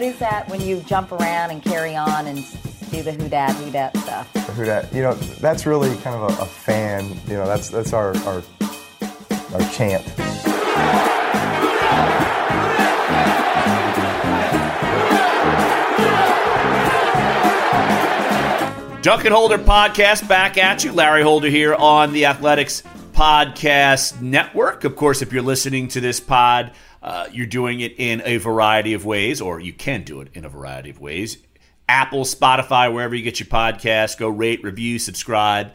what is that when you jump around and carry on and do the who dat who dat stuff? Who dat, you know, that's really kind of a, a fan. You know, that's that's our our our chant. Duncan Holder podcast back at you. Larry Holder here on the Athletics Podcast Network. Of course, if you're listening to this pod, uh, you're doing it in a variety of ways, or you can do it in a variety of ways. Apple, Spotify, wherever you get your podcast, go rate, review, subscribe.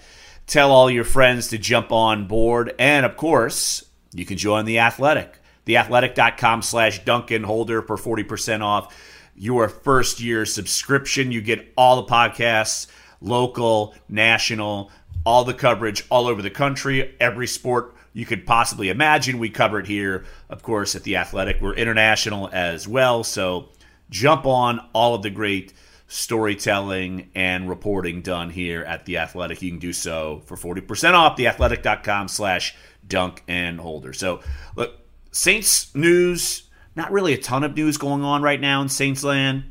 Tell all your friends to jump on board. And of course, you can join The Athletic. TheAthletic.com slash Duncan Holder for 40% off your first year subscription. You get all the podcasts local, national, all the coverage all over the country, every sport you could possibly imagine. We cover it here, of course, at The Athletic. We're international as well. So jump on all of the great storytelling and reporting done here at The Athletic. You can do so for 40% off, theathletic.com slash dunk and holder. So, look, Saints news, not really a ton of news going on right now in Saints land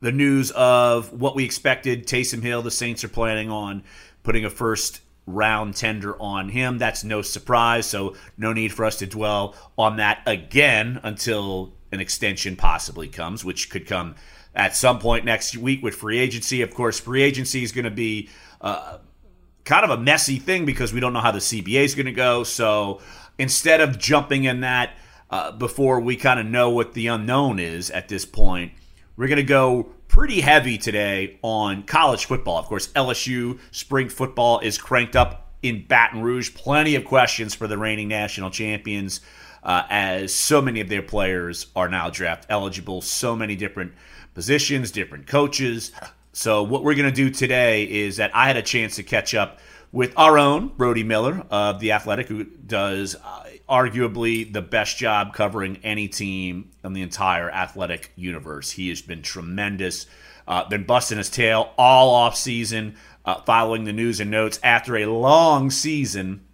the news of what we expected. Taysom Hill, the Saints are planning on putting a first round tender on him. That's no surprise, so no need for us to dwell on that again until an extension possibly comes, which could come at some point next week with free agency. Of course, free agency is going to be uh, kind of a messy thing because we don't know how the CBA is going to go. So instead of jumping in that uh, before we kind of know what the unknown is at this point, we're going to go pretty heavy today on college football. Of course, LSU spring football is cranked up in Baton Rouge. Plenty of questions for the reigning national champions, uh, as so many of their players are now draft eligible. So many different positions, different coaches. So, what we're going to do today is that I had a chance to catch up with our own Brody Miller of The Athletic, who does uh, arguably the best job covering any team in the entire athletic universe. He has been tremendous, uh, been busting his tail all off season, uh, following the news and notes after a long season.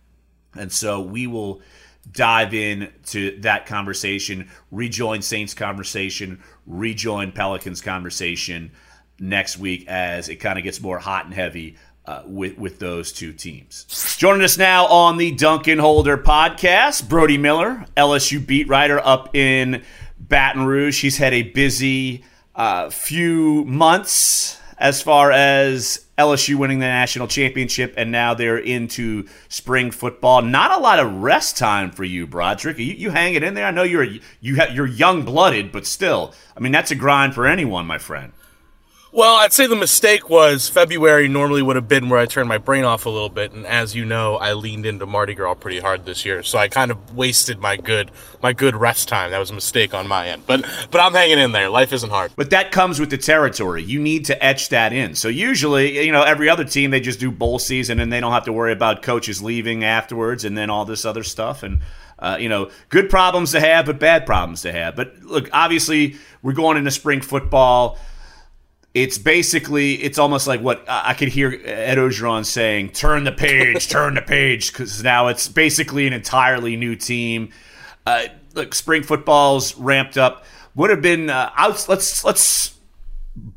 And so we will dive in to that conversation, rejoin Saints conversation, rejoin Pelicans conversation next week as it kind of gets more hot and heavy uh, with with those two teams. Joining us now on the Duncan Holder podcast, Brody Miller, LSU beat writer up in Baton Rouge. He's had a busy uh, few months as far as LSU winning the national championship, and now they're into spring football. Not a lot of rest time for you, Broderick. You, you hanging in there? I know you're you ha- you're young blooded, but still, I mean that's a grind for anyone, my friend. Well, I'd say the mistake was February normally would have been where I turned my brain off a little bit, and as you know, I leaned into Mardi Gras pretty hard this year, so I kind of wasted my good my good rest time. That was a mistake on my end, but but I'm hanging in there. Life isn't hard. But that comes with the territory. You need to etch that in. So usually, you know, every other team they just do bowl season and they don't have to worry about coaches leaving afterwards and then all this other stuff and. Uh, you know, good problems to have, but bad problems to have. But look, obviously, we're going into spring football it's basically it's almost like what I could hear Ed Orgeron saying, "Turn the page, turn the page," because now it's basically an entirely new team. Uh, look, spring football's ramped up. Would have been uh, out. Let's let's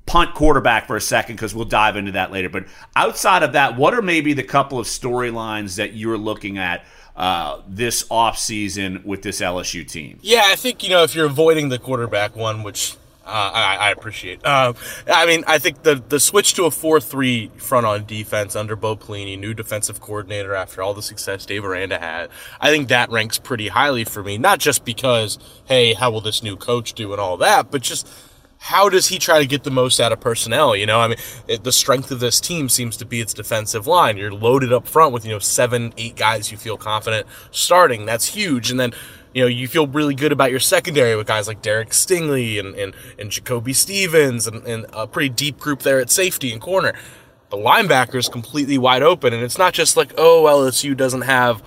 punt quarterback for a second because we'll dive into that later. But outside of that, what are maybe the couple of storylines that you're looking at? Uh, this offseason with this LSU team? Yeah, I think, you know, if you're avoiding the quarterback one, which uh, I, I, appreciate. Uh, I mean, I think the the switch to a four three front on defense under Bo Pelini, new defensive coordinator after all the success Dave Aranda had, I think that ranks pretty highly for me. Not just because, hey, how will this new coach do and all that, but just how does he try to get the most out of personnel? You know, I mean, it, the strength of this team seems to be its defensive line. You're loaded up front with you know seven, eight guys you feel confident starting. That's huge, and then you know, you feel really good about your secondary with guys like Derek Stingley and, and, and Jacoby Stevens and, and a pretty deep group there at safety and corner. The linebacker is completely wide open, and it's not just like, oh, LSU doesn't have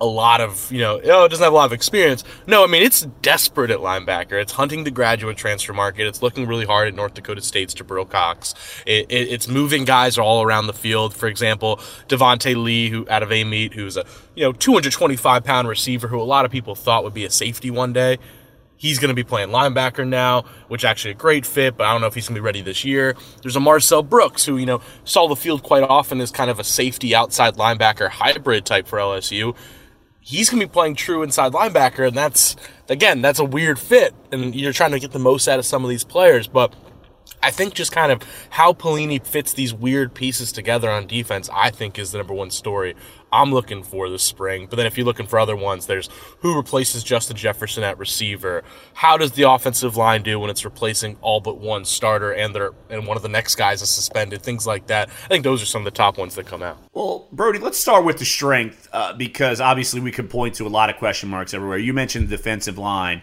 a lot of, you know, oh, it doesn't have a lot of experience. No, I mean, it's desperate at linebacker. It's hunting the graduate transfer market. It's looking really hard at North Dakota State's Jabril Cox. It, it, it's moving guys all around the field. For example, Devonta Lee, who out of Amite, who's a, you know, 225 pound receiver who a lot of people thought would be a safety one day. He's going to be playing linebacker now, which actually a great fit, but I don't know if he's going to be ready this year. There's a Marcel Brooks who, you know, saw the field quite often as kind of a safety outside linebacker hybrid type for LSU. He's going to be playing true inside linebacker, and that's, again, that's a weird fit. And you're trying to get the most out of some of these players, but I think just kind of how Pelini fits these weird pieces together on defense, I think is the number one story I'm looking for this spring. But then if you're looking for other ones, there's who replaces Justin Jefferson at receiver. How does the offensive line do when it's replacing all but one starter and they and one of the next guys is suspended? Things like that. I think those are some of the top ones that come out. Well, Brody, let's start with the strength uh, because obviously we could point to a lot of question marks everywhere. You mentioned the defensive line.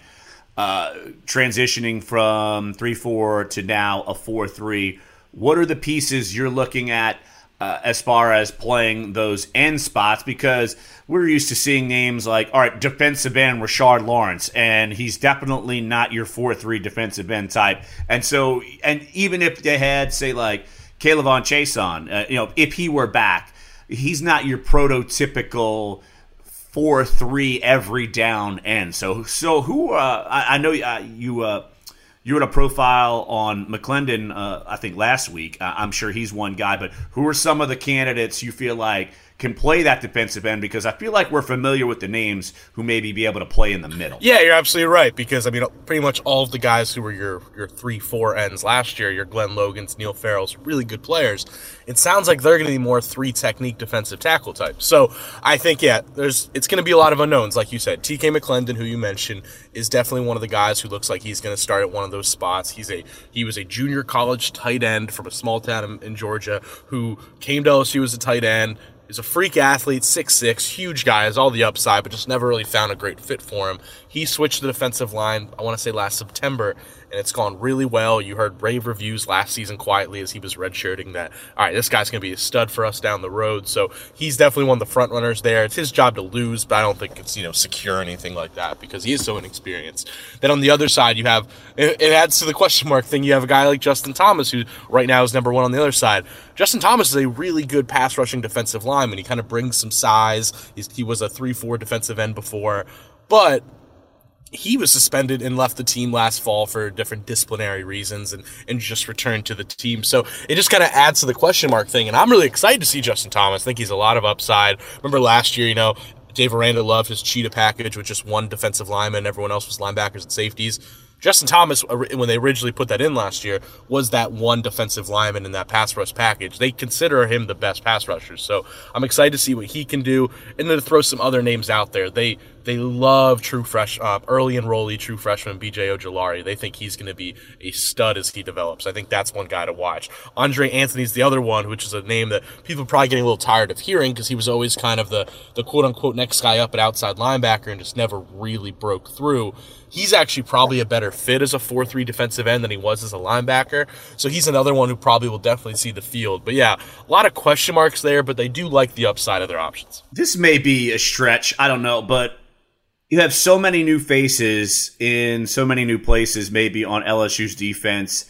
Uh, transitioning from 3 4 to now a 4 3. What are the pieces you're looking at uh, as far as playing those end spots? Because we're used to seeing names like, all right, defensive end Rashard Lawrence, and he's definitely not your 4 3 defensive end type. And so, and even if they had, say, like K'Lavon Chaisson, uh, you know, if he were back, he's not your prototypical four three every down end. So so who uh, I, I, know uh, you uh, you had a profile on McClendon uh, I think last week. I'm sure he's one guy, but who are some of the candidates you feel like can play that defensive end because I feel like we're familiar with the names who maybe be able to play in the middle. Yeah, you're absolutely right because I mean pretty much all of the guys who were your your 3-4 ends last year, your Glenn Logans, Neil Farrell's, really good players. It sounds like they're going to be more three technique defensive tackle types. So, I think yeah, there's it's going to be a lot of unknowns like you said. TK McClendon who you mentioned is definitely one of the guys who looks like he's going to start at one of those spots. He's a he was a junior college tight end from a small town in, in Georgia who came to LSU as a tight end He's a freak athlete, 6'6, huge guy, has all the upside, but just never really found a great fit for him. He switched to the defensive line, I want to say last September, and it's gone really well. You heard rave reviews last season quietly as he was redshirting that, all right, this guy's going to be a stud for us down the road. So he's definitely one of the front runners there. It's his job to lose, but I don't think it's, you know, secure anything like that because he is so inexperienced. Then on the other side, you have, it, adds to the question mark thing. You have a guy like Justin Thomas, who right now is number one on the other side. Justin Thomas is a really good pass rushing defensive lineman. He kind of brings some size. He's, he was a 3 4 defensive end before. But he was suspended and left the team last fall for different disciplinary reasons and, and just returned to the team. So it just kind of adds to the question mark thing. And I'm really excited to see Justin Thomas. I think he's a lot of upside. Remember last year, you know, Dave Aranda loved his cheetah package with just one defensive lineman. Everyone else was linebackers and safeties. Justin Thomas, uh, when they originally put that in last year, was that one defensive lineman in that pass rush package. They consider him the best pass rusher. So I'm excited to see what he can do. And then to throw some other names out there. They they love true fresh, uh, early enrollee true freshman BJ Ojulari. They think he's going to be a stud as he develops. I think that's one guy to watch. Andre Anthony's the other one, which is a name that people are probably getting a little tired of hearing because he was always kind of the, the quote unquote next guy up at outside linebacker and just never really broke through. He's actually probably a better fit as a 4 3 defensive end than he was as a linebacker. So he's another one who probably will definitely see the field. But yeah, a lot of question marks there, but they do like the upside of their options. This may be a stretch. I don't know. But you have so many new faces in so many new places, maybe on LSU's defense.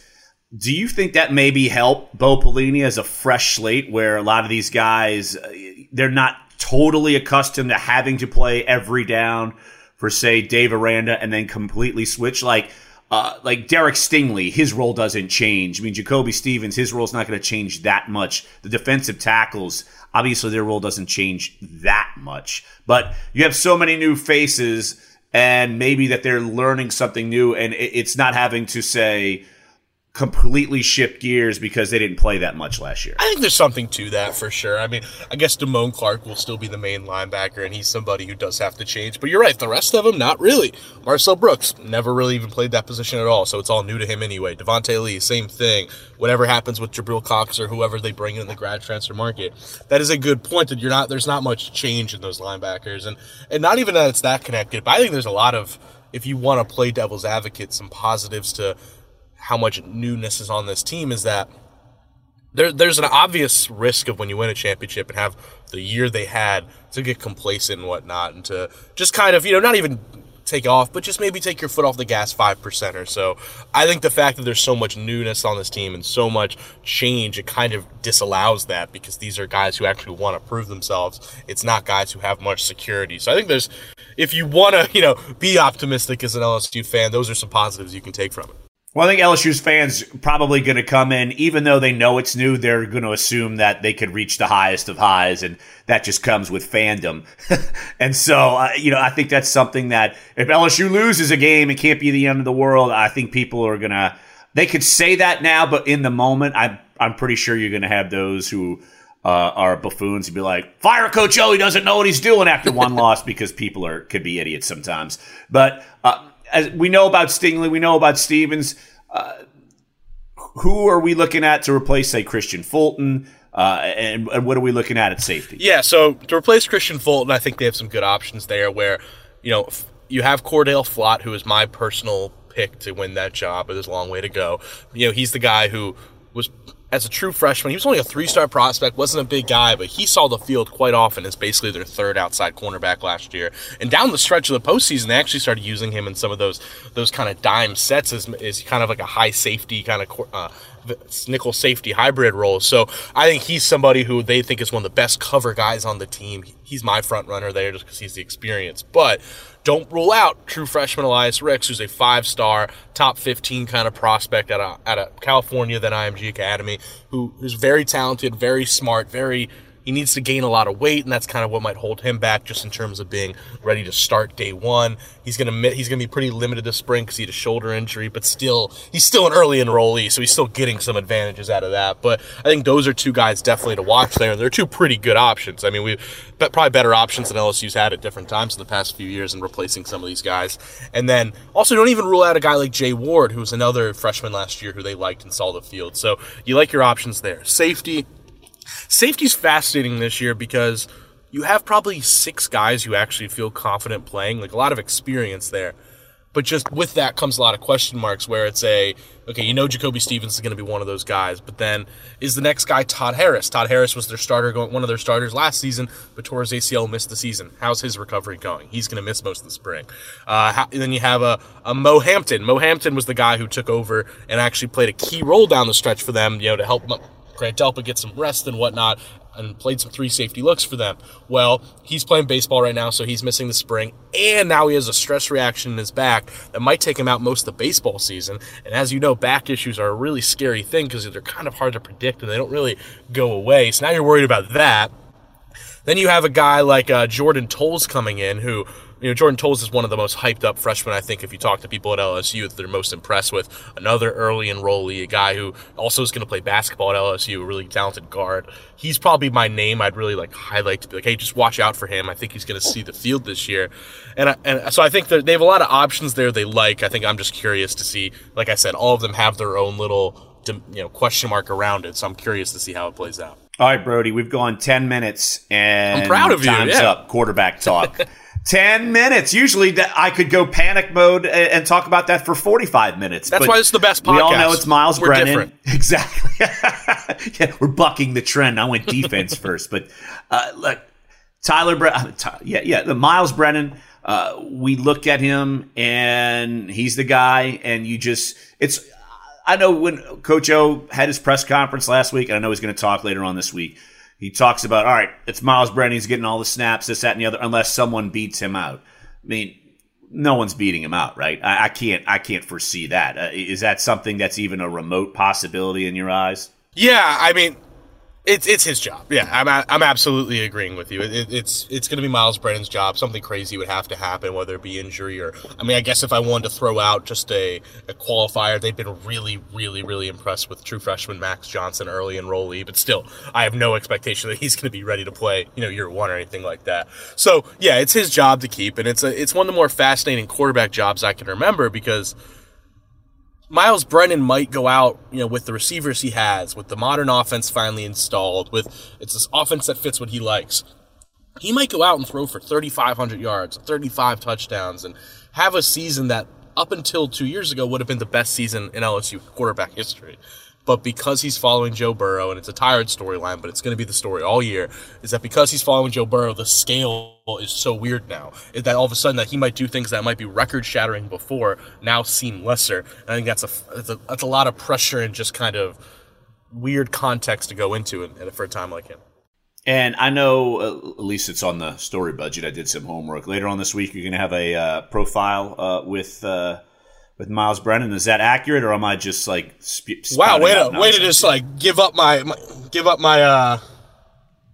Do you think that maybe help Bo Pelini as a fresh slate where a lot of these guys, uh, they're not totally accustomed to having to play every down for, say, Dave Aranda and then completely switch? Like, uh, like Derek Stingley, his role doesn't change. I mean, Jacoby Stevens, his role's not going to change that much. The defensive tackles, obviously, their role doesn't change that much. But you have so many new faces, and maybe that they're learning something new, and it's not having to say, completely shift gears because they didn't play that much last year. I think there's something to that for sure. I mean, I guess Damone Clark will still be the main linebacker, and he's somebody who does have to change. But you're right, the rest of them, not really. Marcel Brooks never really even played that position at all, so it's all new to him anyway. Devonta Lee, same thing. Whatever happens with Jabril Cox or whoever they bring in the grad transfer market, that is a good point. That you're not there's not much change in those linebackers, and and not even that it's that connected. But I think there's a lot of if you want to play devil's advocate, some positives to how much newness is on this team is that there, there's an obvious risk of when you win a championship and have the year they had to get complacent and whatnot and to just kind of, you know, not even take off, but just maybe take your foot off the gas 5% or so. I think the fact that there's so much newness on this team and so much change, it kind of disallows that because these are guys who actually want to prove themselves. It's not guys who have much security. So I think there's if you want to, you know, be optimistic as an LSU fan, those are some positives you can take from it. Well, I think LSU's fans probably going to come in, even though they know it's new, they're going to assume that they could reach the highest of highs, and that just comes with fandom. and so, uh, you know, I think that's something that if LSU loses a game, it can't be the end of the world. I think people are going to, they could say that now, but in the moment, I'm, I'm pretty sure you're going to have those who uh, are buffoons and be like, fire Coach O, he doesn't know what he's doing after one loss because people are could be idiots sometimes. But uh, as we know about Stingley, we know about Stevens. Uh, who are we looking at to replace, say, Kristian Fulton? Uh, and, and, what are we looking at at safety? Yeah, so to replace Kristian Fulton, I think they have some good options there. Where you know you have Cordell Flott, who is my personal pick to win that job, but there's a long way to go. You know, he's the guy who was as a true freshman. He was only a three star prospect, wasn't a big guy, but he saw the field quite often as basically their third outside cornerback last year. And down the stretch of the postseason, they actually started using him in some of those those kind of dime sets as, as kind of like a high safety kind of uh, nickel safety hybrid role. So I think he's somebody who they think is one of the best cover guys on the team. He's my front runner there just because he's the experience. But don't rule out true freshman Elias Ricks, who's a five star, top 15 kind of prospect at a, at a California, then IMG Academy, who is very talented, very smart, very he needs to gain a lot of weight, and that's kind of what might hold him back, just in terms of being ready to start day one. He's gonna he's gonna be pretty limited this spring because he had a shoulder injury, but still he's still an early enrollee, so he's still getting some advantages out of that. But I think those are two guys definitely to watch there, and they're two pretty good options. I mean, we've probably better options than LSU's had at different times in the past few years in replacing some of these guys. And then also don't even rule out a guy like Jay Ward, who was another freshman last year who they liked and saw the field. So you like your options there. Safety Safety's fascinating this year because you have probably six guys you actually feel confident playing, like a lot of experience there. But just with that comes a lot of question marks where it's a, okay, you know Jacoby Stevens is going to be one of those guys, but then is the next guy Todd Harris? Todd Harris was their starter, going, one of their starters last season, but tore his ACL, missed the season. How's his recovery going? He's going to miss most of the spring. Uh, then you have a, a Mo Hampton. Mo Hampton was the guy who took over and actually played a key role down the stretch for them, you know, to help Grant Delpit get some rest and whatnot and played some three safety looks for them. Well, he's playing baseball right now, so he's missing the spring, and now he has a stress reaction in his back that might take him out most of the baseball season. And as you know, back issues are a really scary thing because they're kind of hard to predict and they don't really go away. So now you're worried about that. Then you have a guy like uh, Jordan Toles coming in who you know, Jordan Toles is one of the most hyped up freshmen. I think if you talk to people at LSU, that they're most impressed with. Another early enrollee, a guy who also is going to play basketball at LSU, a really talented guard. He's probably my name. I'd really like highlight to be like, hey, just watch out for him. I think he's going to see the field this year, and I, and so I think they have a lot of options there they like. I think I'm just curious to see. Like I said, all of them have their own little you know question mark around it. So I'm curious to see how it plays out. All right, Brody, we've gone ten minutes, and I'm proud of you. Time's yeah. up. Quarterback talk. 10 minutes. Usually I could go panic mode and talk about that for 45 minutes. That's why it's the best podcast. We all know it's Myles we're Brennan. Different. Exactly. yeah, we're bucking the trend. I went defense first, but uh, look, Tyler, Bre- uh, yeah, yeah, the Myles Brennan. Uh, we look at him and he's the guy, and you just, it's, I know when Coach O had his press conference last week, and I know he's going to talk later on this week he talks about, all right, it's Myles Brennan. He's getting all the snaps, this, that, and the other, unless someone beats him out. I mean, no one's beating him out, right? I, I can't, I can't foresee that. Uh, is that something that's even a remote possibility in your eyes? Yeah, I mean, it's it's his job. Yeah, I'm I'm absolutely agreeing with you. It, it's it's going to be Myles Brennan's job. Something crazy would have to happen, whether it be injury or I mean, I guess if I wanted to throw out just a, a qualifier, they've been really, really, really impressed with true freshman Max Johnson, early enrollee. But still, I have no expectation that he's going to be ready to play, you know, year one or anything like that. So yeah, it's his job to keep, and it's a it's one of the more fascinating quarterback jobs I can remember because Myles Brennan might go out, you know, with the receivers he has, with the modern offense finally installed, with it's this offense that fits what he likes. He might go out and throw for 3,500 yards, 35 touchdowns, and have a season that up until two years ago would have been the best season in LSU quarterback history. But because he's following Joe Burrow, and it's a tired storyline, but it's going to be the story all year, is that because he's following Joe Burrow, the scale is so weird now. Is that all of a sudden that he might do things that might be record shattering before now seem lesser. And I think that's a, that's a that's a lot of pressure and just kind of weird context to go into it for a time like him. And I know, uh, at least it's on the story budget. I did some homework. Later on this week, you're going to have a uh, profile uh, with uh, with Myles Brennan. Is that accurate, or am I just like sp- Wow, way to way to just like give up my, my give up my uh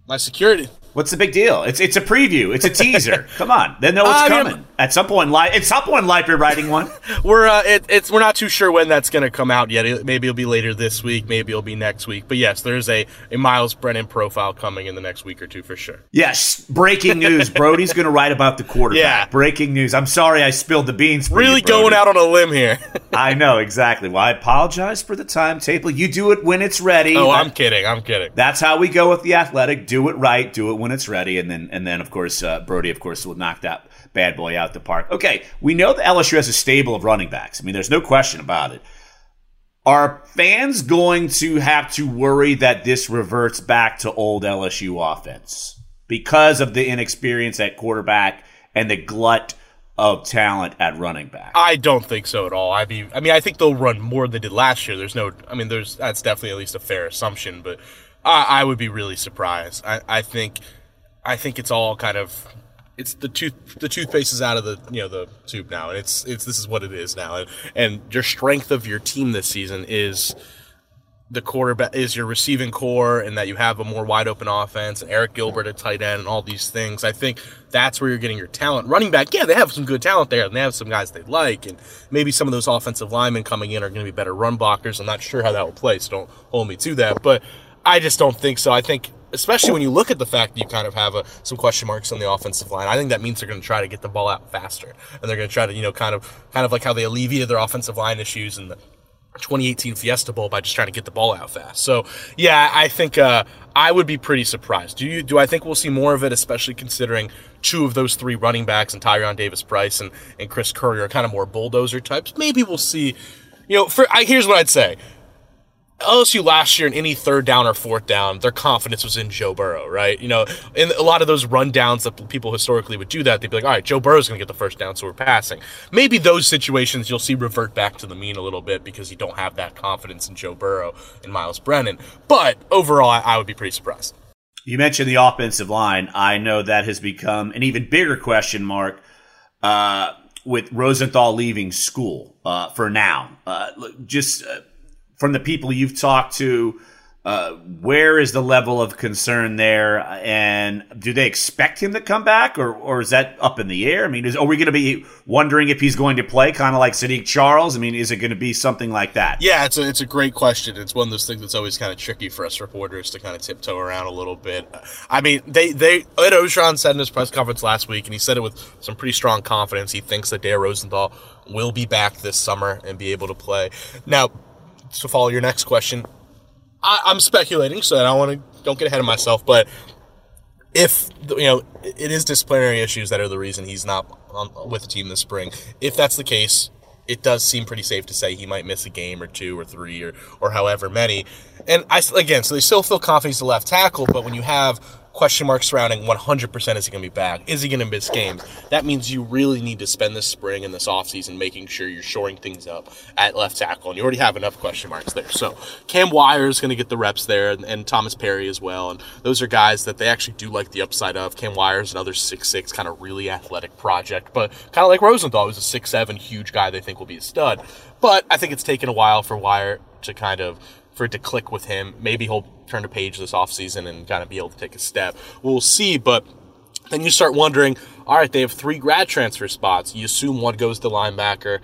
my security. What's the big deal? It's it's a preview. It's a teaser. Come on, they know what's I mean, coming. At some point, in life, at some point, in life, you're writing one. We're uh, it, it's we're not too sure when that's going to come out yet. It, maybe it'll be later this week. Maybe it'll be next week. But yes, there's a a Myles Brennan profile coming in the next week or two for sure. Yes, breaking news. Brody's going to write about the quarterback. Yeah. Breaking news. I'm sorry I spilled the beans. Really you, going out on a limb here. I know exactly. Well, I apologize for the timetable. You do it when it's ready. oh, That- I'm kidding. I'm kidding. That's how we go with the athletic. Do it right. Do it when it's ready, and then and then of course uh, Brody, of course, will knock that bad boy out the park. Okay, we know that LSU has a stable of running backs. I mean, there's no question about it. Are fans going to have to worry that this reverts back to old LSU offense because of the inexperience at quarterback and the glut of talent at running back? I don't think so at all. I mean, I mean, I think they'll run more than they did last year. There's no, I mean, there's that's definitely at least a fair assumption, but I, I would be really surprised. I, I think, I think it's all kind of, it's the tooth, the toothpaste is out of the you know the tube now, and it's it's this is what it is now, and and your strength of your team this season is the quarterback is your receiving corps and that you have a more wide open offense and Arik Gilbert at tight end and all these things. I think that's where you're getting your talent. Running back, yeah, they have some good talent there and they have some guys they like and maybe some of those offensive linemen coming in are going to be better run blockers. I'm not sure how that will play, so don't hold me to that, but I just don't think so. I think especially when you look at the fact that you kind of have a, some question marks on the offensive line, I think that means they're going to try to get the ball out faster and they're going to try to, you know, kind of kind of like how they alleviated their offensive line issues in the 2018 Fiesta Bowl by just trying to get the ball out fast. So yeah, I think uh, I would be pretty surprised. Do you? Do I think we'll see more of it, especially considering two of those three running backs and Tyrion Davis Price and, and Chris Curry are kind of more bulldozer types? Maybe we'll see. You know, for I, here's what I'd say. LSU last year in any third down or fourth down, their confidence was in Joe Burrow, right? You know, in a lot of those rundowns that people historically would do that, they'd be like, all right, Joe Burrow's going to get the first down, so we're passing. Maybe those situations you'll see revert back to the mean a little bit because you don't have that confidence in Joe Burrow and Myles Brennan. But overall, I, I would be pretty surprised. You mentioned the offensive line. I know that has become an even bigger question mark uh, with Rosenthal leaving school uh, for now. Uh, just uh, from the people you've talked to, uh, where is the level of concern there? And do they expect him to come back, or, or is that up in the air? I mean, is, are we going to be wondering if he's going to play, kind of like Sadiq Charles? I mean, is it going to be something like that? Yeah, it's a it's a great question. It's one of those things that's always kind of tricky for us reporters to kind of tiptoe around a little bit. I mean, they they Ed Orgeron said in his press conference last week, and he said it with some pretty strong confidence. He thinks that Dare Rosenthal will be back this summer and be able to play. Now, to follow your next question, I, I'm speculating, so I don't want to don't get ahead of myself, but if you know it is disciplinary issues that are the reason he's not on, with the team this spring. If that's the case, it does seem pretty safe to say he might miss a game or two or three or or however many. And I again, so they still feel confident he's the left tackle, but when you have question marks surrounding 100% is he going to be back? Is he going to miss games? That means you really need to spend this spring and this offseason making sure you're shoring things up at left tackle. And you already have enough question marks there. So Cam Wire is going to get the reps there and, and Thomas Perry as well. And those are guys that they actually do like the upside of. Cam Wire is another six six kind of really athletic project, but kind of like Rosenthal, who's a six seven huge guy they think will be a stud. But I think it's taken a while for Wire to kind of for it to click with him. Maybe he'll turn a page this offseason and kind of be able to take a step. We'll see, but then you start wondering, all right, they have three grad transfer spots. You assume one goes to linebacker.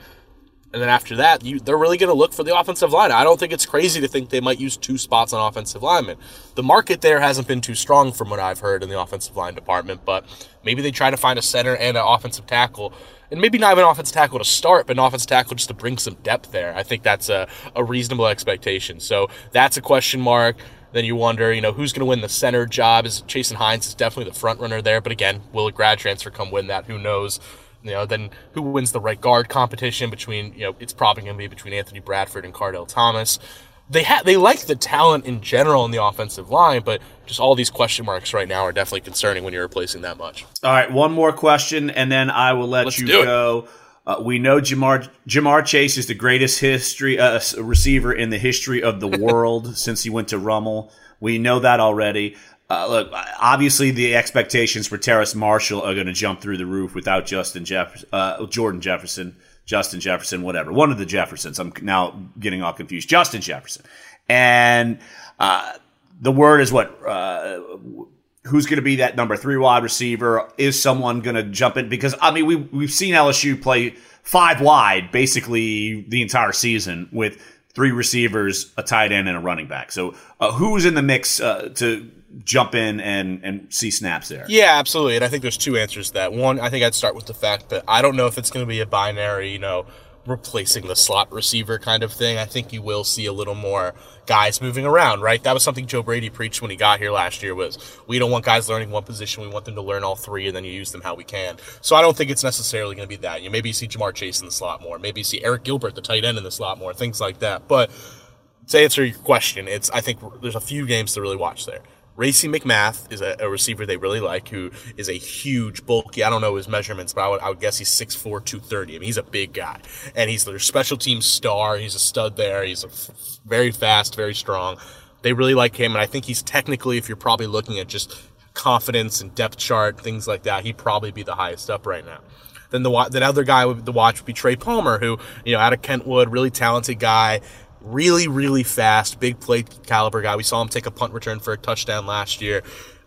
And then after that, you, they're really going to look for the offensive line. I don't think it's crazy to think they might use two spots on offensive linemen. The market there hasn't been too strong from what I've heard in the offensive line department, but maybe they try to find a center and an offensive tackle. And maybe not even an offensive tackle to start, but an offensive tackle just to bring some depth there. I think that's a, a reasonable expectation. So that's a question mark. Then you wonder, you know, who's going to win the center job? Is Chasen Hines is definitely the front runner there, but again, will a grad transfer come win that? Who knows? You know, then who wins the right guard competition between, you know, it's probably going to be between Anthony Bradford and Kardell Thomas. They ha- they like the talent in general in the offensive line, but just all these question marks right now are definitely concerning when you're replacing that much. All right, one more question, and then I will let Let's you go. it. Uh, we know Ja'Marr Ja'Marr Chase is the greatest history uh, receiver in the history of the world since he went to Rummel. We know that already. uh, look, obviously the expectations for Terrace Marshall are going to jump through the roof without Justin Jeff- uh, Jordan Jefferson, Justin Jefferson, whatever. One of the Jeffersons. I'm now getting all confused. Justin Jefferson. And uh, the word is what? Who's going to be that number three wide receiver? Is someone going to jump in? Because, I mean, we, we've seen LSU play five wide basically the entire season with three receivers, a tight end, and a running back. So uh, who's in the mix uh, to jump in and and see snaps there. Yeah, absolutely. And I think there's two answers to that. One, I think I'd start with the fact that I don't know if it's going to be a binary, you know, replacing the slot receiver kind of thing. I think you will see a little more guys moving around, right? That was something Joe Brady preached when he got here last year was we don't want guys learning one position, we want them to learn all three and then you use them how we can. So I don't think it's necessarily going to be that. You maybe see Ja'Marr Chase in the slot more, maybe you see Arik Gilbert the tight end in the slot more, things like that. But to answer your question, it's I think there's a few games to really watch there. Racey McMath is a, a, receiver they really like who is a huge, bulky, I don't know his measurements, but I would, I would guess he's 6'4, 230. I mean, he's a big guy. And he's their special team star. He's a stud there. He's f- very fast, very strong. They really like him. And I think he's technically, if you're probably looking at just confidence and depth chart, things like that, he'd probably be the highest up right now. Then the, the other guy the watch would be Trey Palmer, who, you know, out of Kentwood, really talented guy really, really fast, big play caliber guy. We saw him take a punt return for a touchdown last year.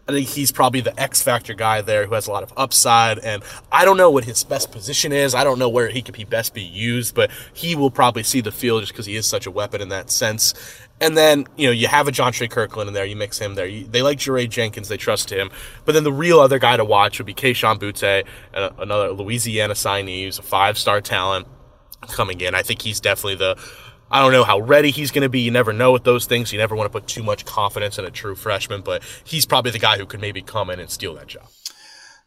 I think he's probably the X factor guy there who has a lot of upside. And I don't know what his best position is. I don't know where he could be best be used, but he will probably see the field just because he is such a weapon in that sense. And then, you know, you have a Jontre Kirkland in there. You mix him there. You, they like Jaray Jenkins. They trust him. But then the real other guy to watch would be Kayshon Boutte, another Louisiana signee who's a five-star talent coming in. I think he's definitely the I don't know how ready he's going to be. You never know with those things. You never want to put too much confidence in a true freshman, but he's probably the guy who could maybe come in and steal that job.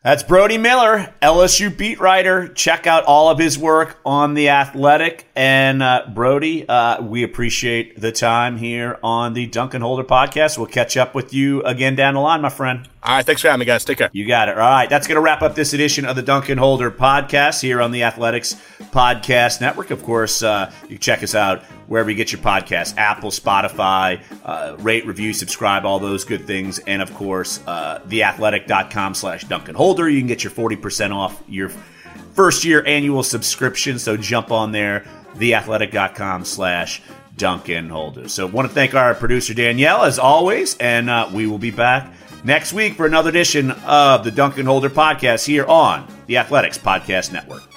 That's Brody Miller, LSU beat writer. Check out all of his work on The Athletic. And uh, Brody, uh, we appreciate the time here on the Duncan Holder podcast. We'll catch up with you again down the line, my friend. All right. Thanks for having me, guys. Take care. You got it. All right. That's going to wrap up this edition of the Duncan Holder podcast here on the Athletics Podcast Network. Of course, uh, you can check us out wherever you get your podcasts Apple, Spotify, uh, rate, review, subscribe, all those good things. And of course, uh, theathletic.com slash Duncan Holder. You can get your 40% off your first year annual subscription. So jump on there, theathletic.com slash Duncan Holder. So want to thank our producer Danielle as always, and uh, we will be back next week for another edition of the Duncan Holder podcast here on the Athletics Podcast Network.